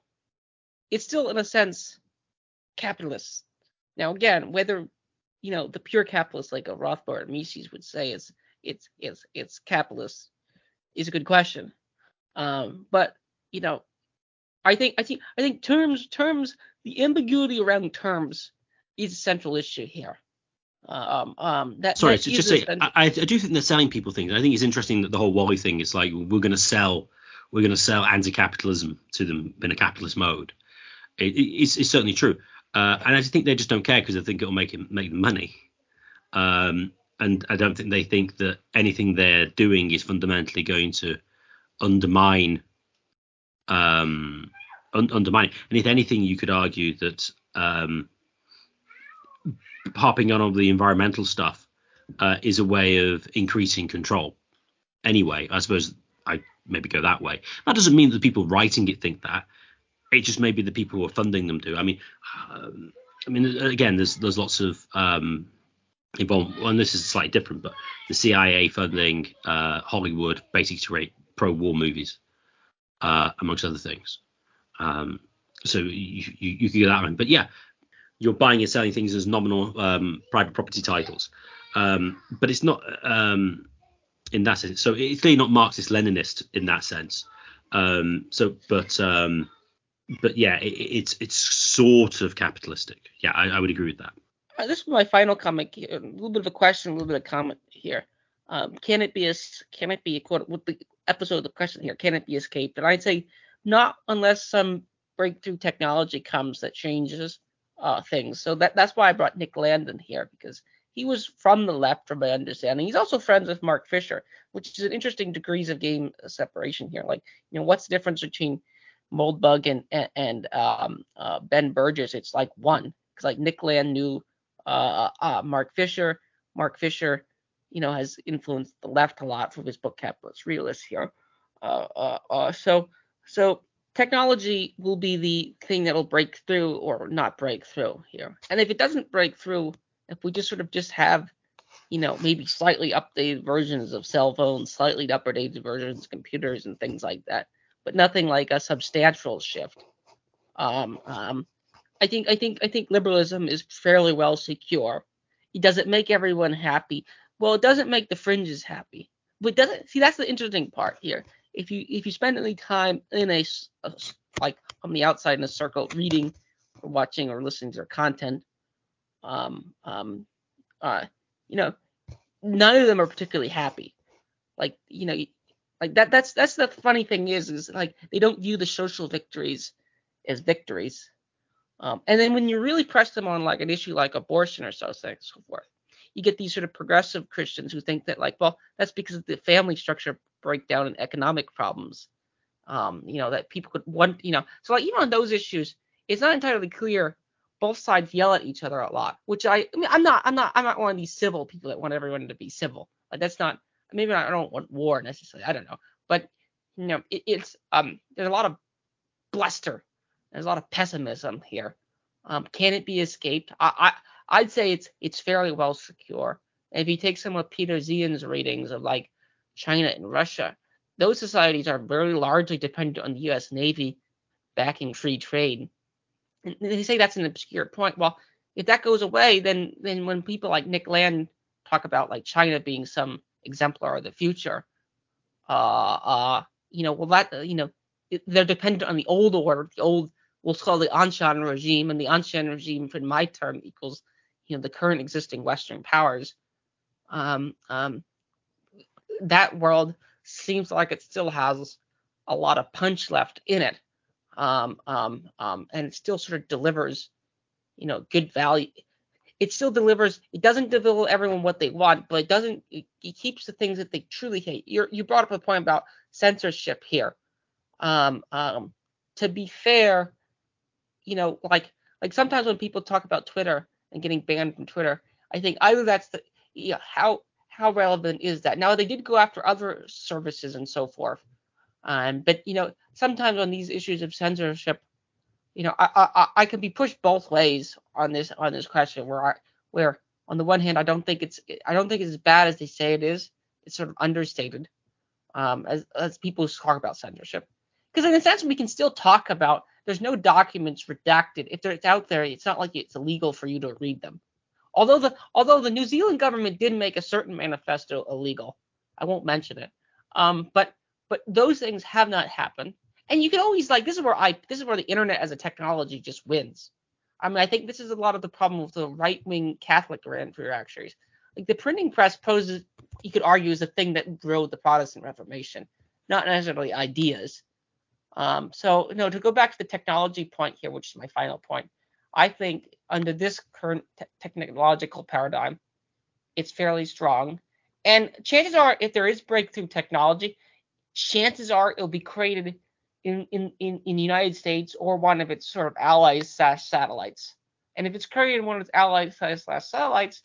it's still in a sense capitalist. Now again, whether you know the pure capitalist like a Rothbard or Mises would say is it's it's it's capitalist is a good question. Um, but you know, I think I think I think terms terms the ambiguity around terms is a central issue here. Um, um, that, Sorry, that just say, I, I, do think they're selling people things. I think it's interesting that the whole WALL-E thing is like we're going to sell, we're going to sell anti-capitalism to them in a capitalist mode. It, it, it's, it's, certainly true, uh, and I just think they just don't care because they think it'll make it make them money. Um, and I don't think they think that anything they're doing is fundamentally going to undermine um, un- undermine. And if anything, you could argue that um, harping on all the environmental stuff uh, is a way of increasing control. Anyway, I suppose I maybe go that way. That doesn't mean that the people writing it think that. It just maybe the people who are funding them do. I mean, um, I mean, again, there's there's lots of um, involved. Well, and this is slightly different, but the CIA funding uh, Hollywood basically to create pro-war movies, uh, amongst other things. Um, so you, you, you can get that one. But yeah, you're buying and selling things as nominal um, private property titles. Um, but it's not um, in that sense. So it's clearly not Marxist Leninist in that sense. Um, so, but um, but yeah, it, it's it's sort of capitalistic. Yeah, I, I would agree with that. Uh, this is my final comment. A little bit of a question, a little bit of comment here. Um, can it be a can it be a quote with the episode of the question here? Can it be escaped? And I'd say not unless some breakthrough technology comes that changes uh, things. So that that's why I brought Nick Landon here because he was from the left, from my understanding. He's also friends with Mark Fisher, which is an interesting degrees of game separation here. Like, you know, what's the difference between Moldbug and and, and um, uh, Ben Burgis, It's like one because like Nick Land knew uh, uh, Mark Fisher. Mark Fisher, you know, has influenced the left a lot from his book Capitalist Realists here. Uh, uh, uh, so so technology will be the thing that'll break through or not break through here. And if it doesn't break through, if we just sort of just have, you know, maybe slightly updated versions of cell phones, slightly updated versions of computers and things like that, but nothing like a substantial shift. Um, um, I think I think I think liberalism is fairly well secure. It doesn't make everyone happy. Well, it doesn't make the fringes happy. But doesn't see that's the interesting part here. If you if you spend any time in a, a like on the outside in a circle reading or watching or listening to their content, um, um, uh, you know, none of them are particularly happy. Like you know, like that that's that's the funny thing is is like they don't view the social victories as victories. Um, and then when you really press them on like an issue like abortion or so, so forth, you get these sort of progressive Christians who think that like, well, that's because of the family structure breakdown and economic problems. Um, you know, that people could want, you know, so like even on those issues, it's not entirely clear. Both sides yell at each other a lot, which I, I mean, I'm not, I'm not, I'm not one of these civil people that want everyone to be civil. Like that's not, maybe I don't want war necessarily. I don't know, but you know, it, it's um, there's a lot of bluster, there's a lot of pessimism here. Um, can it be escaped? I, I, I'd say it's it's fairly well secure. if you take some of Peter Zeihan's readings of like China and Russia, those societies are very largely dependent on the U.S. Navy backing free trade. And they say that's an obscure point. Well, if that goes away, then then when people like Nick Land talk about like China being some exemplar of the future, uh, uh, you know, well that you know they're dependent on the old order, the old we'll call the ancien regime, and the ancien regime, in my term, equals you know the current existing Western powers. Um, um, that world seems like it still has a lot of punch left in it, um, um, um, and it still sort of delivers, you know, good value. It still delivers. It doesn't deliver everyone what they want, but it doesn't. It, it keeps the things that they truly hate. you you brought up a point about censorship here. Um, um, to be fair, you know, like like sometimes when people talk about Twitter and getting banned from Twitter, I think either that's the yeah, how how relevant is that? Now they did go after other services and so forth, um, but you know sometimes on these issues of censorship, you know I I, I can be pushed both ways on this on this question where I where on the one hand I don't think it's I don't think it's as bad as they say it is. It's sort of understated um, as as people talk about censorship because in a sense we can still talk about there's no documents redacted. If it's out there, it's not like it's illegal for you to read them. Although the although the New Zealand government did make a certain manifesto illegal, I won't mention it. Um, but but those things have not happened. And you can always like this is where I this is where the internet as a technology just wins. I mean, I think this is a lot of the problem with the right wing Catholic reactionaries. Like the printing press poses, you could argue, is the thing that drove the Protestant Reformation, not necessarily ideas. Um, so, know, to go back to the technology point here, which is my final point, I think under this current te- technological paradigm, it's fairly strong. And chances are, if there is breakthrough technology, chances are it'll be created in, in, in, in the United States or one of its sort of allies slash satellites. And if it's created in one of its allies slash satellites,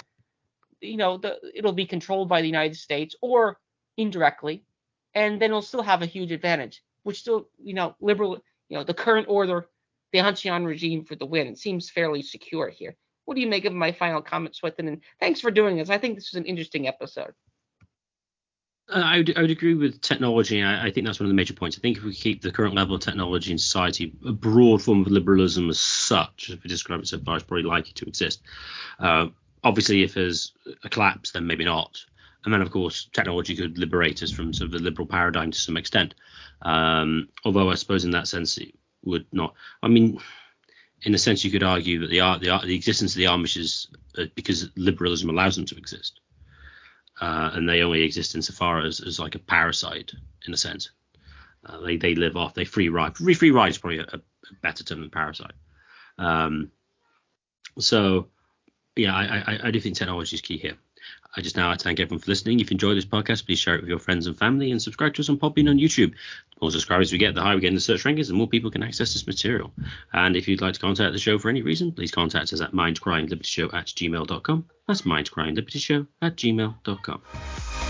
you know, the, it'll be controlled by the United States or indirectly, and then it'll still have a huge advantage which still, you know, liberal, you know, the current order, the ancien regime for the win. It seems fairly secure here. What do you make of my final comments, Swithin? And thanks for doing this. I think this was an interesting episode. Uh, I, would, I would agree with technology. I, I, think that's one of the major points. I think if we keep the current level of technology in society, a broad form of liberalism as such, as we describe it so far, is probably likely to exist. Uh, obviously, if there's a collapse, then maybe not. And then, of course, technology could liberate us from sort of the liberal paradigm to some extent. Um, although I suppose in that sense it would not. I mean, in a sense, you could argue that the the, the existence of the Amish is uh, because liberalism allows them to exist, uh, and they only exist insofar as as like a parasite in a sense. Uh, they they live off they free ride. Free free ride is probably a, a better term than parasite. Um, so yeah, I, I, I do think technology is key here. I just now I thank everyone for listening. If you enjoyed this podcast, please share it with your friends and family and subscribe to us on Podbean on YouTube. The more subscribers we get, the higher we get in the search rankings, and more people can access this material. And if you'd like to contact the show for any reason, please contact us at mindcrimelibertyshow at gmail.com. That's mindcrimelibertyshow at gmail.com.